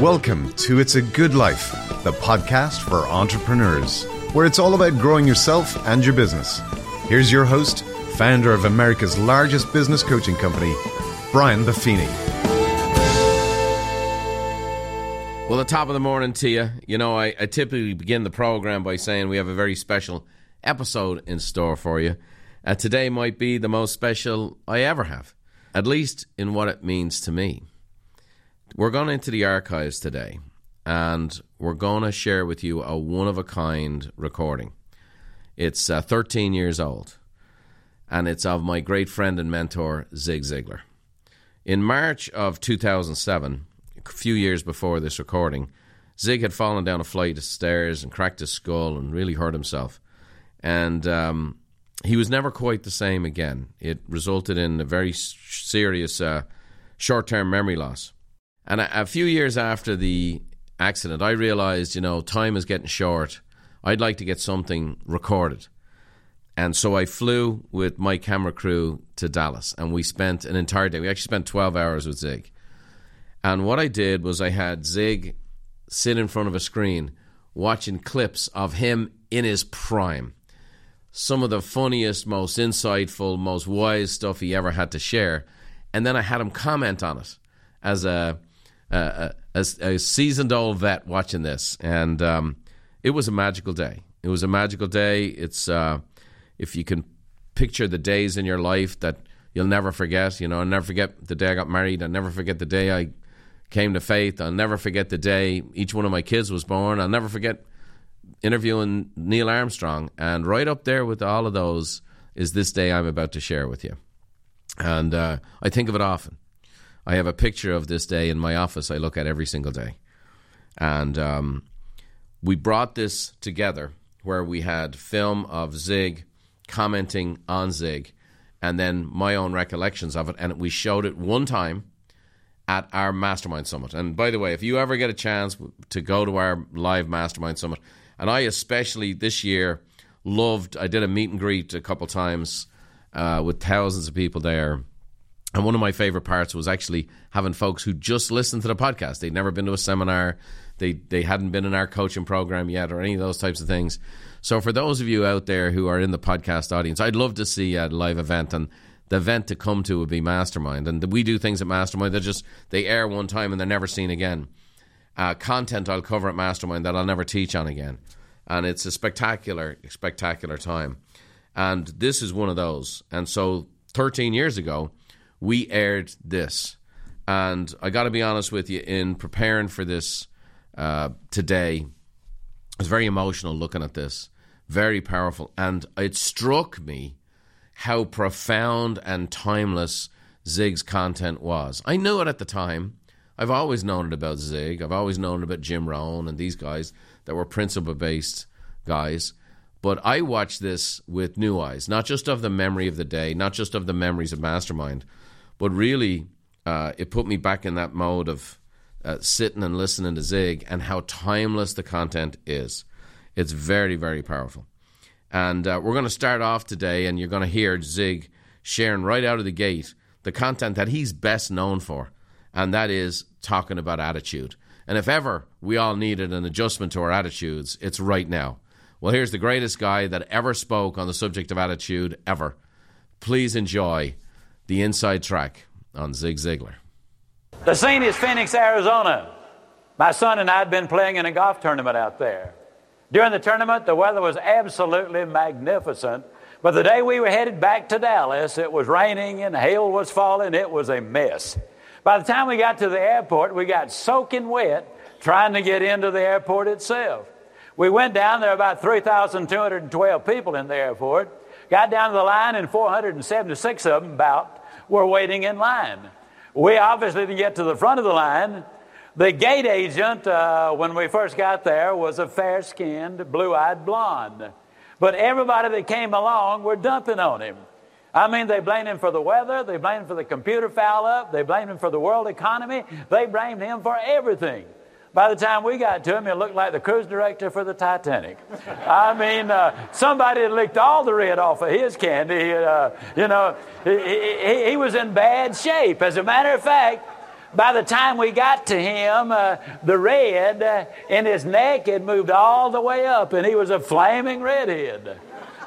Welcome to It's a Good Life, the podcast for entrepreneurs, where it's all about growing yourself and your business. Here's your host, founder of America's largest business coaching company, Brian Buffini. Well, the top of the morning to you. You know, I, I typically begin the program by saying we have a very special episode in store for you. Uh, today might be the most special I ever have, at least in what it means to me. We're going into the archives today, and we're going to share with you a one of a kind recording. It's uh, 13 years old, and it's of my great friend and mentor, Zig Ziglar. In March of 2007, a few years before this recording, Zig had fallen down a flight of stairs and cracked his skull and really hurt himself. And um, he was never quite the same again. It resulted in a very serious uh, short term memory loss. And a, a few years after the accident, I realized, you know, time is getting short. I'd like to get something recorded. And so I flew with my camera crew to Dallas and we spent an entire day. We actually spent 12 hours with Zig. And what I did was I had Zig sit in front of a screen watching clips of him in his prime. Some of the funniest, most insightful, most wise stuff he ever had to share. And then I had him comment on it as a a, a, seasoned old vet watching this, and um, it was a magical day. It was a magical day. It's uh, if you can picture the days in your life that you'll never forget. You know, I'll never forget the day I got married. I'll never forget the day I came to faith. I'll never forget the day each one of my kids was born. I'll never forget interviewing Neil Armstrong. And right up there with all of those is this day I'm about to share with you. And uh, I think of it often. I have a picture of this day in my office I look at every single day. And um, we brought this together where we had film of Zig commenting on Zig and then my own recollections of it. And we showed it one time at our Mastermind Summit. And by the way, if you ever get a chance to go to our live Mastermind Summit, and I especially this year loved, I did a meet and greet a couple times uh, with thousands of people there and one of my favorite parts was actually having folks who just listened to the podcast. They'd never been to a seminar, they they hadn't been in our coaching program yet, or any of those types of things. So for those of you out there who are in the podcast audience, I'd love to see a live event and. The event to come to would be Mastermind, and we do things at Mastermind that just they air one time and they're never seen again. Uh, content I'll cover at Mastermind that I'll never teach on again, and it's a spectacular, spectacular time. And this is one of those. And so, 13 years ago, we aired this. And I got to be honest with you, in preparing for this uh, today, I was very emotional looking at this, very powerful. And it struck me how profound and timeless Zig's content was. I knew it at the time. I've always known it about Zig. I've always known it about Jim Rohn and these guys that were principle based guys. But I watched this with new eyes, not just of the memory of the day, not just of the memories of Mastermind, but really, uh, it put me back in that mode of uh, sitting and listening to Zig and how timeless the content is. It's very, very powerful. And uh, we're going to start off today, and you're going to hear Zig sharing right out of the gate the content that he's best known for, and that is talking about attitude. And if ever we all needed an adjustment to our attitudes, it's right now. Well, here's the greatest guy that ever spoke on the subject of attitude ever. Please enjoy the inside track on Zig Ziglar. The scene is Phoenix, Arizona. My son and I had been playing in a golf tournament out there. During the tournament, the weather was absolutely magnificent. But the day we were headed back to Dallas, it was raining and hail was falling. It was a mess. By the time we got to the airport, we got soaking wet trying to get into the airport itself. We went down, there about 3,212 people in the airport. Got down to the line, and 476 of them about were waiting in line. We obviously didn't get to the front of the line. The gate agent, uh, when we first got there, was a fair skinned, blue eyed blonde. But everybody that came along were dumping on him. I mean, they blamed him for the weather, they blamed him for the computer foul up, they blamed him for the world economy, they blamed him for everything. By the time we got to him, he looked like the cruise director for the Titanic. I mean, uh, somebody had licked all the red off of his candy. Uh, you know, he, he, he, was in bad shape. As a matter of fact, by the time we got to him, uh, the red uh, in his neck had moved all the way up, and he was a flaming redhead.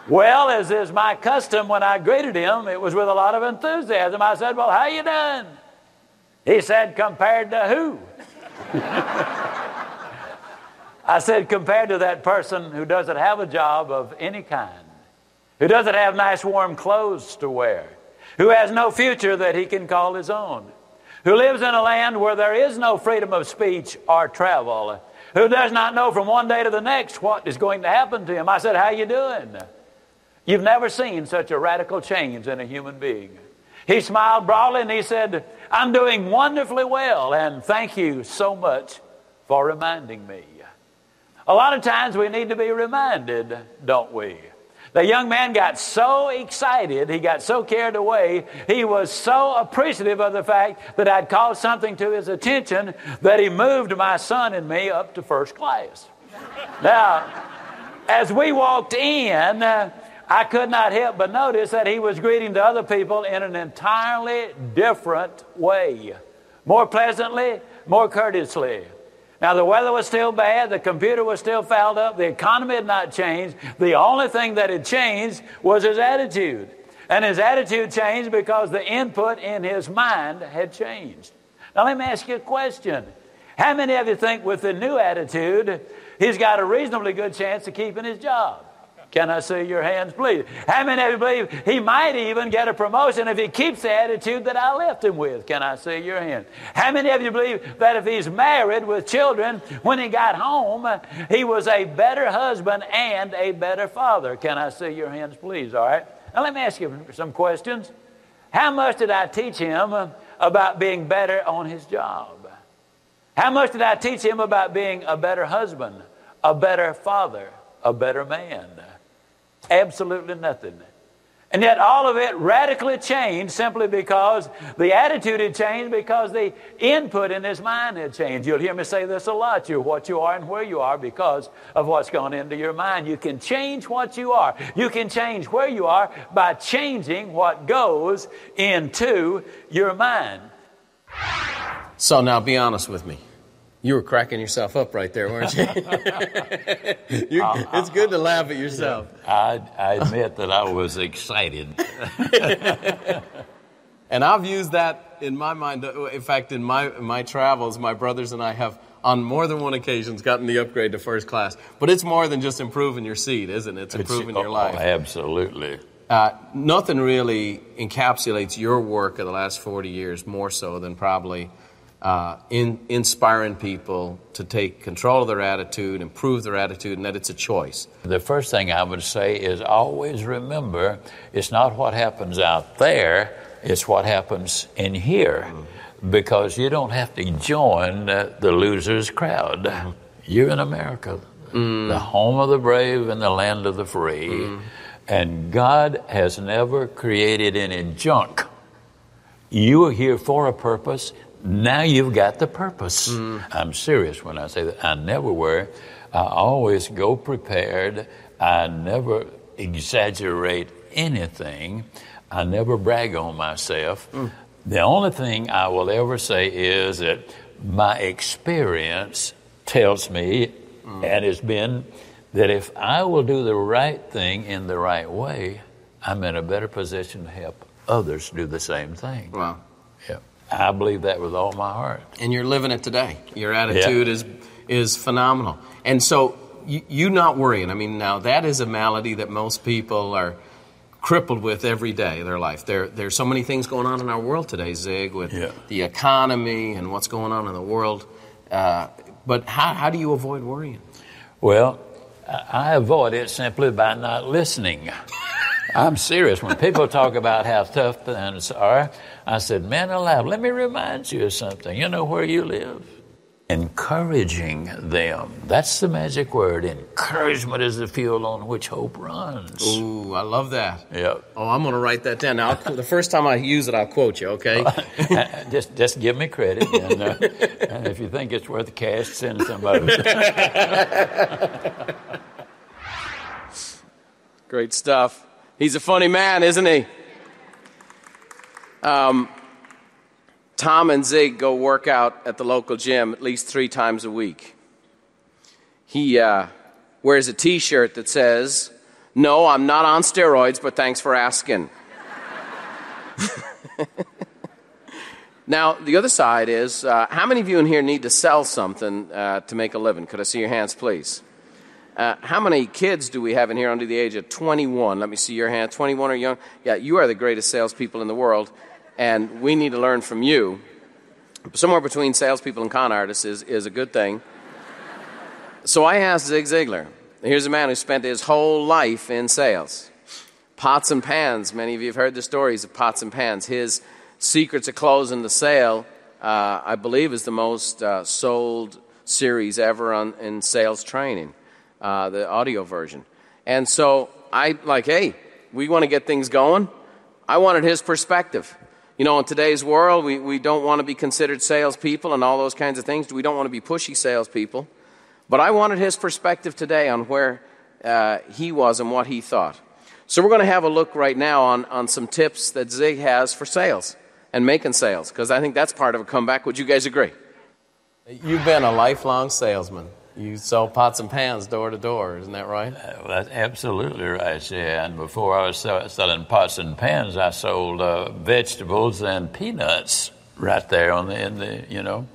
Well, as is my custom when I greeted him, it was with a lot of enthusiasm. I said, Well, how you doing? He said, Compared to who? I said, Compared to that person who doesn't have a job of any kind, who doesn't have nice warm clothes to wear, who has no future that he can call his own, who lives in a land where there is no freedom of speech or travel, who does not know from one day to the next what is going to happen to him. I said, How you doing? You've never seen such a radical change in a human being. He smiled broadly and he said, I'm doing wonderfully well, and thank you so much for reminding me. A lot of times we need to be reminded, don't we? The young man got so excited, he got so carried away, he was so appreciative of the fact that I'd called something to his attention that he moved my son and me up to first class. now, as we walked in, uh, I could not help but notice that he was greeting the other people in an entirely different way. More pleasantly, more courteously. Now, the weather was still bad, the computer was still fouled up, the economy had not changed. The only thing that had changed was his attitude. And his attitude changed because the input in his mind had changed. Now, let me ask you a question. How many of you think with the new attitude, he's got a reasonably good chance of keeping his job? Can I see your hands, please? How many of you believe he might even get a promotion if he keeps the attitude that I left him with? Can I see your hand? How many of you believe that if he's married with children, when he got home, he was a better husband and a better father? Can I see your hands, please? All right. Now, let me ask you some questions. How much did I teach him about being better on his job? How much did I teach him about being a better husband, a better father, a better man? Absolutely nothing. And yet, all of it radically changed simply because the attitude had changed, because the input in his mind had changed. You'll hear me say this a lot. You're what you are and where you are because of what's gone into your mind. You can change what you are. You can change where you are by changing what goes into your mind. So, now be honest with me. You were cracking yourself up right there, weren't you? it's good to laugh at yourself. I, I admit that I was excited. and I've used that in my mind. In fact, in my, my travels, my brothers and I have on more than one occasion gotten the upgrade to first class. But it's more than just improving your seat, isn't it? It's improving it's, your oh, life. Absolutely. Uh, nothing really encapsulates your work of the last 40 years more so than probably – uh, in, inspiring people to take control of their attitude, improve their attitude, and that it's a choice. The first thing I would say is always remember it's not what happens out there, it's what happens in here. Mm-hmm. Because you don't have to join uh, the losers crowd. Mm-hmm. You're in America, mm. the home of the brave and the land of the free. Mm. And God has never created any junk. You are here for a purpose now you've got the purpose. Mm. I'm serious when I say that. I never wear. I always go prepared. I never exaggerate anything. I never brag on myself. Mm. The only thing I will ever say is that my experience tells me, mm. and has been, that if I will do the right thing in the right way, I'm in a better position to help others do the same thing. Wow. I believe that with all my heart. And you're living it today. Your attitude yeah. is is phenomenal. And so you, you not worrying. I mean, now that is a malady that most people are crippled with every day of their life. There, there's so many things going on in our world today, Zig, with yeah. the economy and what's going on in the world. Uh, but how, how do you avoid worrying? Well, I avoid it simply by not listening. I'm serious. When people talk about how tough things are, I said, Man alive, let me remind you of something. You know where you live? Encouraging them. That's the magic word. Encouragement is the fuel on which hope runs. Ooh, I love that. Yep. Oh, I'm going to write that down. Now, the first time I use it, I'll quote you, okay? just, just give me credit. And, uh, and if you think it's worth cash, send somebody. Great stuff. He's a funny man, isn't he? Um, Tom and Zig go work out at the local gym at least three times a week. He uh, wears a t shirt that says, No, I'm not on steroids, but thanks for asking. now, the other side is uh, how many of you in here need to sell something uh, to make a living? Could I see your hands, please? Uh, how many kids do we have in here under the age of 21? Let me see your hand. 21 or young? Yeah, you are the greatest salespeople in the world, and we need to learn from you. Somewhere between salespeople and con artists is, is a good thing. So I asked Zig Ziglar. Here's a man who spent his whole life in sales. Pots and pans. Many of you have heard the stories of pots and pans. His secrets of closing the sale, uh, I believe, is the most uh, sold series ever on, in sales training uh, the audio version. And so I like, hey, we want to get things going. I wanted his perspective. You know, in today's world, we, we don't want to be considered salespeople and all those kinds of things. We don't want to be pushy salespeople. But I wanted his perspective today on where uh, he was and what he thought. So we're going to have a look right now on, on some tips that Zig has for sales and making sales, because I think that's part of a comeback. Would you guys agree? You've been a lifelong salesman. You sell pots and pans door to door, isn't that right? Uh, that's absolutely right, yeah. And before I was sell- selling pots and pans, I sold uh, vegetables and peanuts right there on the in the you know.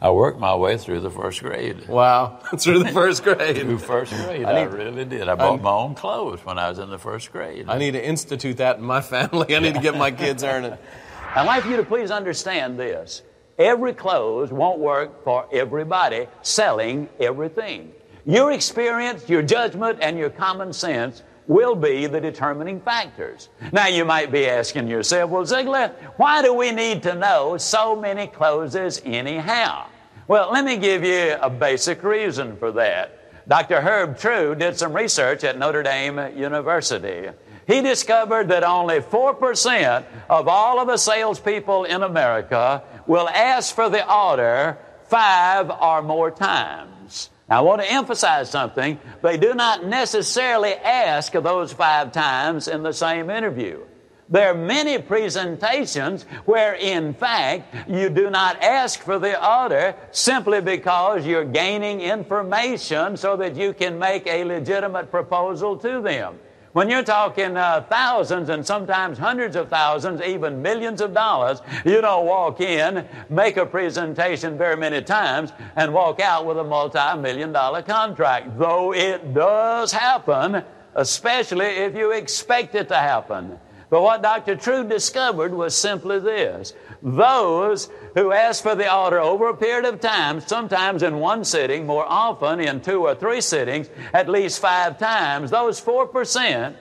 I worked my way through the first grade. Wow, through the first grade. through first grade, I, need, I really did. I bought I, my own clothes when I was in the first grade. I need to institute that in my family. I need to get my kids earning. I'd like you to please understand this. Every close won't work for everybody selling everything. Your experience, your judgment, and your common sense will be the determining factors. Now you might be asking yourself, well, Ziglar, why do we need to know so many closes anyhow? Well, let me give you a basic reason for that. Dr. Herb True did some research at Notre Dame University he discovered that only 4% of all of the salespeople in America will ask for the order five or more times. Now, I want to emphasize something. They do not necessarily ask those five times in the same interview. There are many presentations where, in fact, you do not ask for the order simply because you're gaining information so that you can make a legitimate proposal to them. When you're talking uh, thousands and sometimes hundreds of thousands, even millions of dollars, you don't walk in, make a presentation very many times, and walk out with a multi million dollar contract. Though it does happen, especially if you expect it to happen. But what Dr. True discovered was simply this. Those who ask for the order over a period of time, sometimes in one sitting, more often in two or three sittings, at least five times, those 4%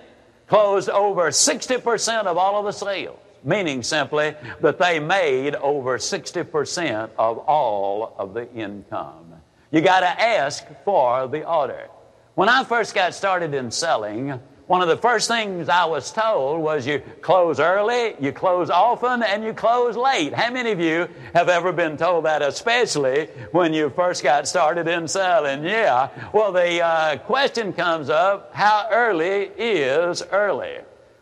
closed over 60% of all of the sales. Meaning simply that they made over 60% of all of the income. You got to ask for the order. When I first got started in selling, one of the first things I was told was you close early, you close often, and you close late. How many of you have ever been told that, especially when you first got started in selling? Yeah. Well, the uh, question comes up how early is early?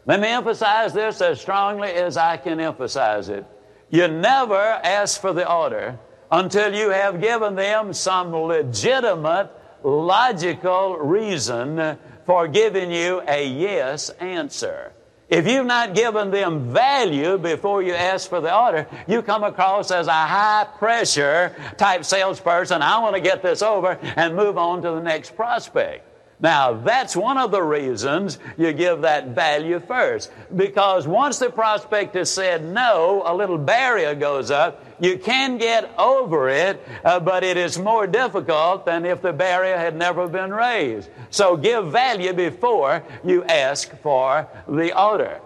Let me emphasize this as strongly as I can emphasize it. You never ask for the order until you have given them some legitimate, logical reason for giving you a yes answer. If you've not given them value before you ask for the order, you come across as a high pressure type salesperson. I want to get this over and move on to the next prospect. Now, that's one of the reasons you give that value first. Because once the prospect has said no, a little barrier goes up. You can get over it, uh, but it is more difficult than if the barrier had never been raised. So give value before you ask for the order.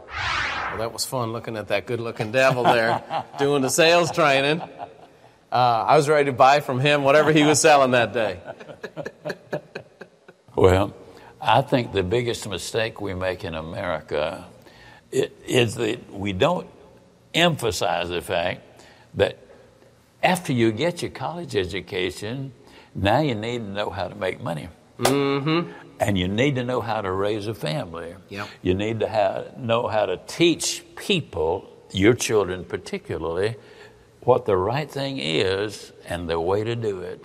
Well, that was fun looking at that good looking devil there doing the sales training. Uh, I was ready to buy from him whatever he was selling that day. Well, I think the biggest mistake we make in America is that we don't emphasize the fact that after you get your college education, now you need to know how to make money. Mm-hmm. And you need to know how to raise a family. Yep. You need to have, know how to teach people, your children particularly, what the right thing is and the way to do it.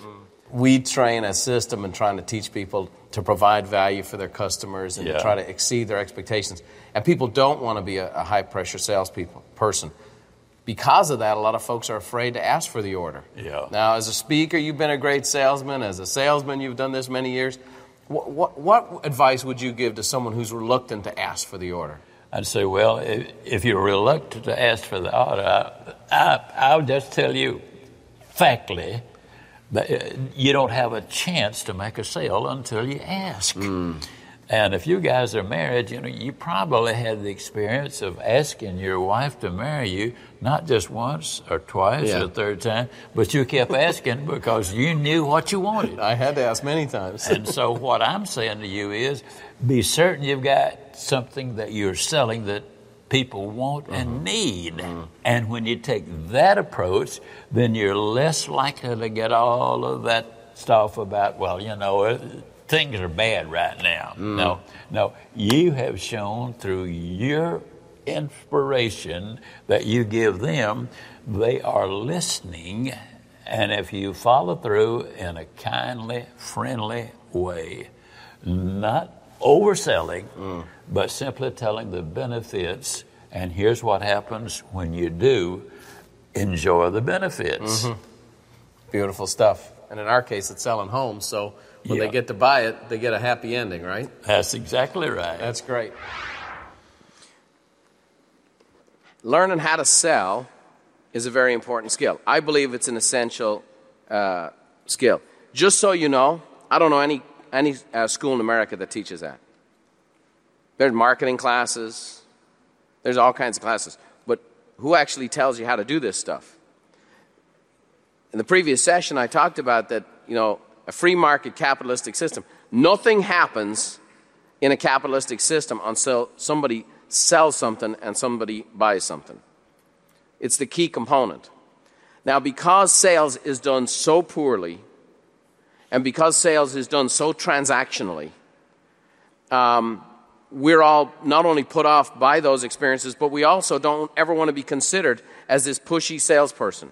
We train a system in trying to teach people to provide value for their customers and Yeah. to try to exceed their expectations. And people don't want to be a, a high pressure salespeople person. Because of that, a lot of folks are afraid to ask for the order. Yeah. Now, as a speaker, you've been a great salesman. As a salesman, you've done this many years. What, what, what advice would you give to someone who's reluctant to ask for the order? I'd say, well, if, if you're reluctant to ask for the order, I, I, I'll just tell you factly Uh, you don't have a chance to make a sale until you ask. Hmm. And if you guys are married, you know, you probably had the experience of asking your wife to marry you, not just once or twice Yeah. or a third time, but you kept asking because you knew what you wanted. I had to ask many times. And so, what I'm saying to you is be certain you've got something that you're selling that people want and mm-hmm. need. Mm-hmm. And when you take that approach, then you're less likely to get all of that stuff about, well, you know, uh, things are bad right now. Mm. No, no. You have shown through your inspiration that you give them, they are listening. And if you follow through in a kindly, friendly way, not overselling, but simply telling the benefits. And here's what happens when you do enjoy the benefits. Beautiful stuff. And in our case, it's selling homes. So when Yeah. they get to buy it, they get a happy ending, right? That's exactly right. That's great. Learning how to sell is a very important skill. I believe it's an essential uh, skill. Just so you know, I don't know any, any uh, school in America that teaches that. There's marketing classes, there's all kinds of classes. But who actually tells you how to do this stuff? In the previous session, I talked about that, you know, a free market capitalistic system. Nothing happens in a capitalistic system until somebody sells something and somebody buys something. It's the key component. Now, because sales is done so poorly, and because sales is done so transactionally, um, we're all not only put off by those experiences, but we also don't ever want to be considered as this pushy salesperson.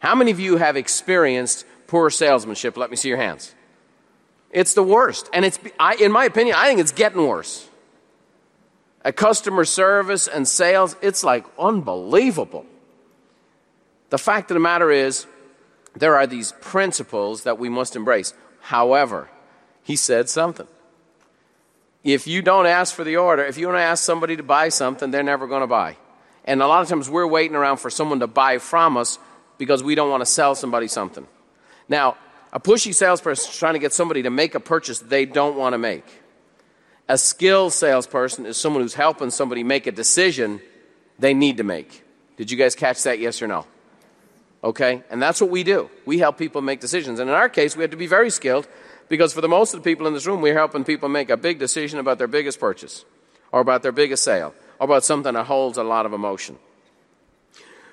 How many of you have experienced poor salesmanship? Let me see your hands. It's the worst. And it's, I, in my opinion, I think it's getting worse. At customer service and sales, it's like unbelievable. The fact of the matter is, there are these principles that we must embrace. However, he said something. If you don't ask for the order, if you don't ask somebody to buy something, they're never going to buy. And a lot of times we're waiting around for someone to buy from us because we don't want to sell somebody something. Now, a pushy salesperson is trying to get somebody to make a purchase they don't want to make. A skilled salesperson is someone who's helping somebody make a decision they need to make. Did you guys catch that, yes or no? Okay? And that's what we do. We help people make decisions. And in our case, we have to be very skilled because for the most of the people in this room, we're helping people make a big decision about their biggest purchase or about their biggest sale or about something that holds a lot of emotion.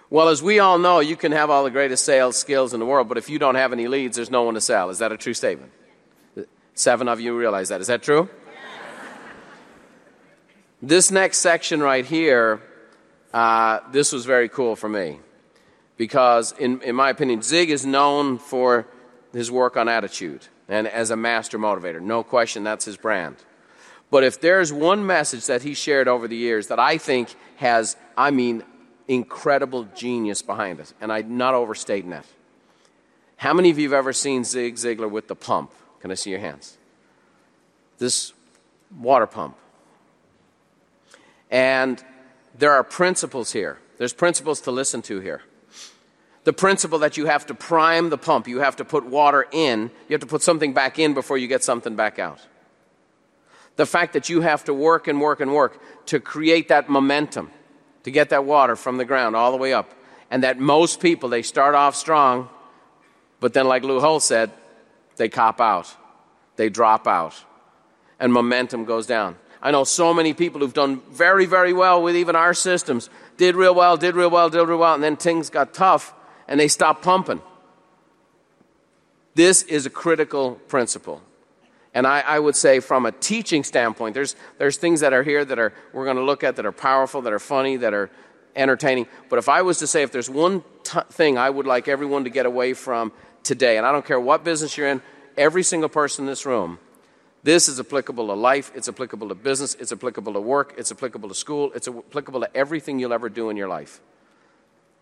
Well, as we all know, you can have all the greatest sales skills in the world, but if you don't have any leads, there's no one to sell. Is that a true statement? Seven of you realize that. Is that true? This next section right here, uh, this was very cool for me because, in, in my opinion, Zig is known for his work on attitude and as a master motivator. No question, that's his brand. But if there's one message that he shared over the years that I think has, I mean, incredible genius behind it, and I'm not overstating that. How many of you have ever seen Zig Ziglar with the pump? Can I see your hands? This water pump. And there are principles here. There's principles to listen to here. The principle that you have to prime the pump, you have to put water in, you have to put something back in before you get something back out. The fact that you have to work and work and work to create that momentum, to get that water from the ground all the way up. And that most people, they start off strong, but then, like Lou Holtz said, they cop out, they drop out, and momentum goes down. I know so many people who've done very, very well with even our systems, did real well, did real well, did real well, and then things got tough and they stop pumping. This is a critical principle. And I, I, would say, from a teaching standpoint, there's, there's things that are here that are, we're going to look at that are powerful, that are funny, that are entertaining. But if I was to say, if there's one t- thing I would like everyone to get away from today, and I don't care what business you're in, every single person in this room, this is applicable to life, it's applicable to business, it's applicable to work, it's applicable to school, it's applicable to everything you'll ever do in your life.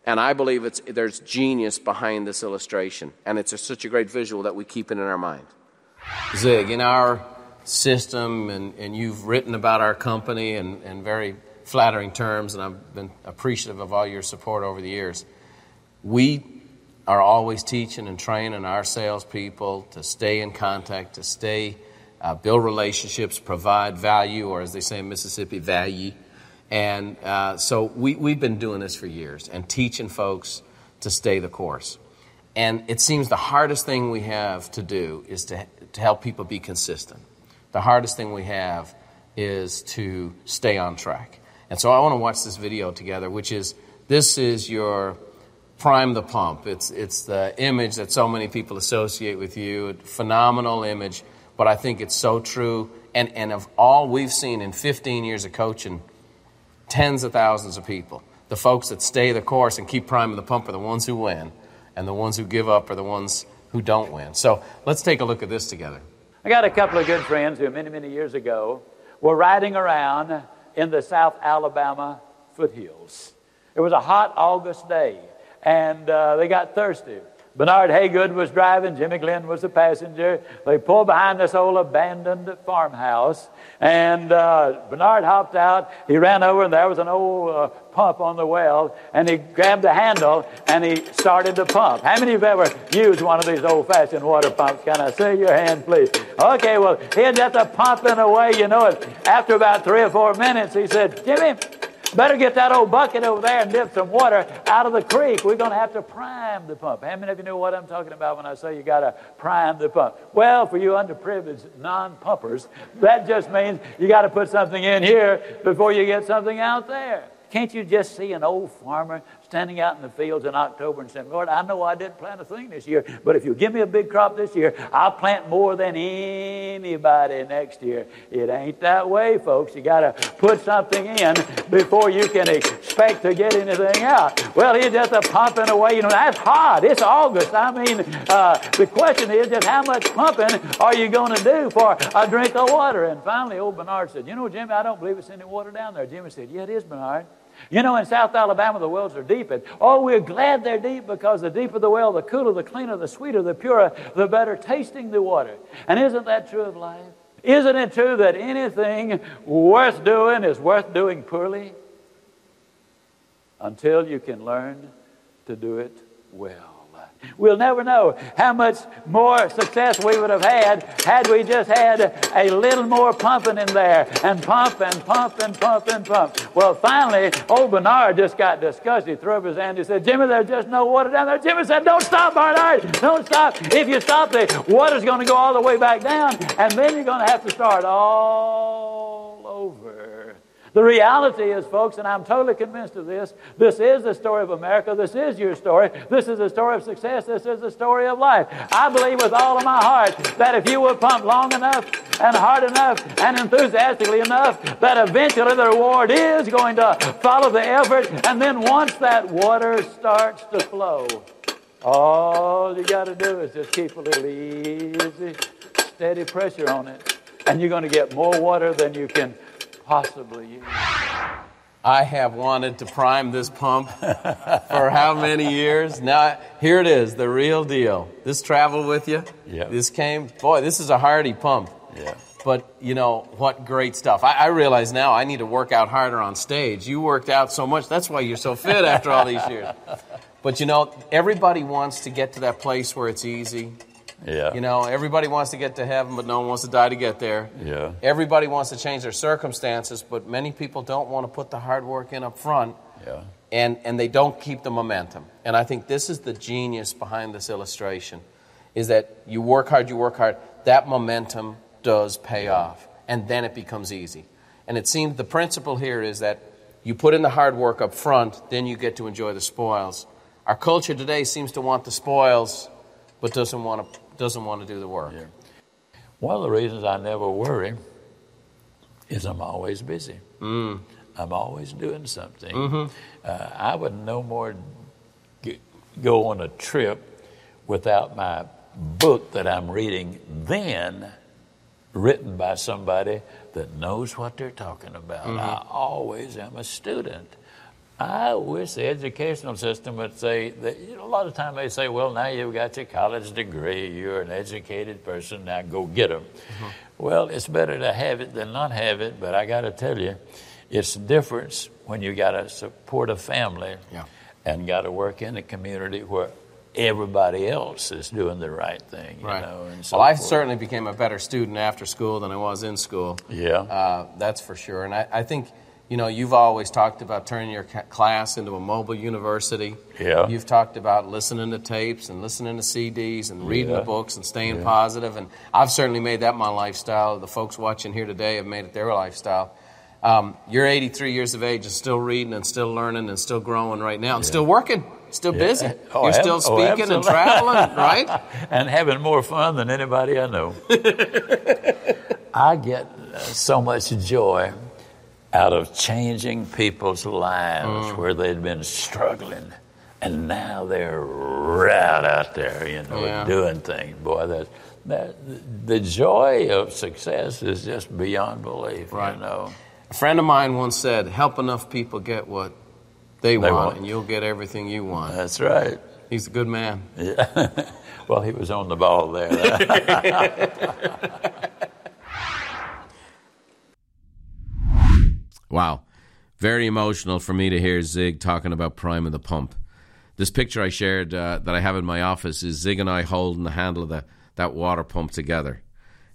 And I believe it's, there's genius behind this illustration, and it's a, such a great visual that we keep it in our mind. Zig, in our system, and, and you've written about our company in, in very flattering terms, and I've been appreciative of all your support over the years. We are always teaching and training our salespeople to stay in contact, to stay, uh, build relationships, provide value, or as they say in Mississippi, value. And uh, so we, we've been doing this for years and teaching folks to stay the course. And it seems the hardest thing we have to do is to, to help people be consistent. The hardest thing we have is to stay on track. And so I want to watch this video together, which is this is your prime the pump. It's, it's the image that so many people associate with you. Phenomenal image, but I think it's so true. And, and of all we've seen in 15 years of coaching, tens of thousands of people. The folks that stay the course and keep priming the pump are the ones who win, and the ones who give up are the ones who don't win. So let's take a look at this together. I got a couple of good friends who, many, many years ago, were riding around in the South Alabama foothills. It was a hot August day, and uh, they got thirsty. Bernard Haygood was driving, Jimmy Glenn was the passenger. They pulled behind this old abandoned farmhouse, and uh, Bernard hopped out. He ran over, and there was an old uh, pump on the well, and he grabbed the handle and he started to pump. How many of you have ever used one of these old fashioned water pumps? Can I see your hand, please? Okay, well, he had got the pumping away, you know it. After about three or four minutes, he said, Jimmy, Better get that old bucket over there and dip some water out of the creek. We're going to have to prime the pump. How many of you know what I'm talking about when I say you got to prime the pump? Well, for you underprivileged non pumpers, that just means you got to put something in here before you get something out there. Can't you just see an old farmer standing out in the fields in October and saying, Lord, I know I didn't plant a thing this year, but if you give me a big crop this year, I'll plant more than anybody next year. It ain't that way, folks. You got to put something in before you can expect to get anything out. Well, he's just a pumping away. You know, that's hot. It's August. I mean, uh, the question is just how much pumping are you going to do for a drink of water? And finally, old Bernard said, You know, Jimmy, I don't believe it's any water down there. Jimmy said, Yeah, it is, Bernard. You know, in South Alabama, the wells are deep. And, oh, we're glad they're deep because the deeper the well, the cooler, the cleaner, the sweeter, the purer, the better tasting the water. And isn't that true of life? Isn't it true that anything worth doing is worth doing poorly? Until you can learn to do it well. We'll never know how much more success we would have had had we just had a little more pumping in there and pump and pump and pump and pump. Well, finally, old Bernard just got disgusted. He threw up his hand. He said, Jimmy, there's just no water down there. Jimmy said, Don't stop, Bernard. Don't stop. If you stop, the water's going to go all the way back down, and then you're going to have to start all. The reality is, folks, and I'm totally convinced of this, this is the story of America. This is your story. This is the story of success. This is the story of life. I believe with all of my heart that if you will pump long enough and hard enough and enthusiastically enough, that eventually the reward is going to follow the effort. And then once that water starts to flow, all you got to do is just keep a little easy, steady pressure on it. And you're going to get more water than you can possibly use. I have wanted to prime this pump for how many years? Now, here it is, the real deal. This traveled with you. Yeah. This came, boy, this is a hardy pump. Yeah. But, you know, what great stuff. I, I realize now I need to work out harder on stage. You worked out so much. That's why you're so fit after all these years. But, you know, everybody wants to get to that place where it's easy. Yeah. You know, everybody wants to get to heaven, but no one wants to die to get there. Yeah. Everybody wants to change their circumstances, but many people don't want to put the hard work in up front. Yeah. And, and they don't keep the momentum. And I think this is the genius behind this illustration is that you work hard, you work hard, that momentum does pay off. And then it becomes easy. And it seems the principle here is that you put in the hard work up front, then you get to enjoy the spoils. Our culture today seems to want the spoils, but doesn't want to doesn't want to do the work. Yeah. One of the reasons I never worry is I'm always busy. Mm. I'm always doing something. Mm-hmm. Uh, I would no more get, go on a trip without my book that I'm reading then written by somebody that knows what they're talking about. Mm-hmm. I always am a student. I wish the educational system would say that you know, a lot of time they say, well, now you've got your college degree, you're an educated person, now go get them. Mm-hmm. Well, it's better to have it than not have it, but I got to tell you, it's a difference when you got to support a family yeah. and got to work in a community where everybody else is doing the right thing. right. Know, so well, I certainly became a better student after school than I was in school. Yeah. Uh, that's for sure. And I, I, think, you know, you've always talked about turning your class into a mobile university. Yeah. You've talked about listening to tapes and listening to CDs and reading yeah. the books and staying yeah. positive. And I've certainly made that my lifestyle. The folks watching here today have made it their lifestyle. Um, you're 83 years of age and still reading and still learning and still growing right now and yeah. still working. Still busy. Oh, You're still oh, speaking oh, and traveling, right? and having more fun than anybody I know. I get uh, so much joy out of changing people's lives mm. where they'd been struggling and now they're right out there, you know, yeah. doing things. Boy, that, that the joy of success is just beyond belief, right. you know. A friend of mine once said, "Help enough people get what they, they want, want, and you'll get everything you want. That's right. He's a good man. Yeah. well, he was on the ball there. wow. Very emotional for me to hear Zig talking about priming the pump. This picture I shared uh, that I have in my office is Zig and I holding the handle of the, that water pump together.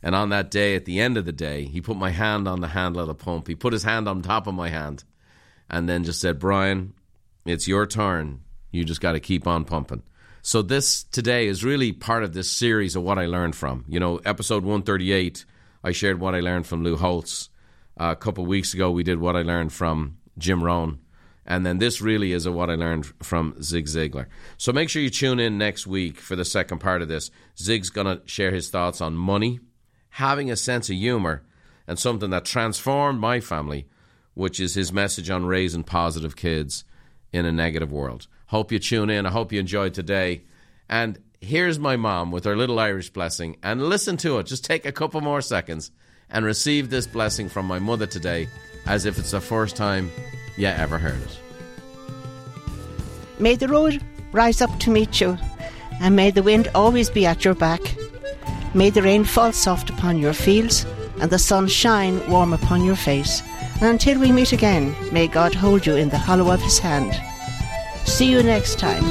And on that day, at the end of the day, he put my hand on the handle of the pump. He put his hand on top of my hand and then just said, Brian, it's your turn. You just got to keep on pumping. So this today is really part of this series of what I learned from. You know, episode 138, I shared what I learned from Lou Holtz. A couple weeks ago, we did what I learned from Jim Rohn. And then this really is a what I learned from Zig Ziglar. So make sure you tune in next week for the second part of this. Zig's going to share his thoughts on money, having a sense of humor, and something that transformed my family which is his message on raising positive kids in a negative world. Hope you tune in. I hope you enjoyed today. And here's my mom with her little Irish blessing. And listen to it. Just take a couple more seconds and receive this blessing from my mother today as if it's the first time you ever heard it. May the road rise up to meet you, and may the wind always be at your back. May the rain fall soft upon your fields, and the sun shine warm upon your face. And until we meet again, may God hold you in the hollow of his hand. See you next time.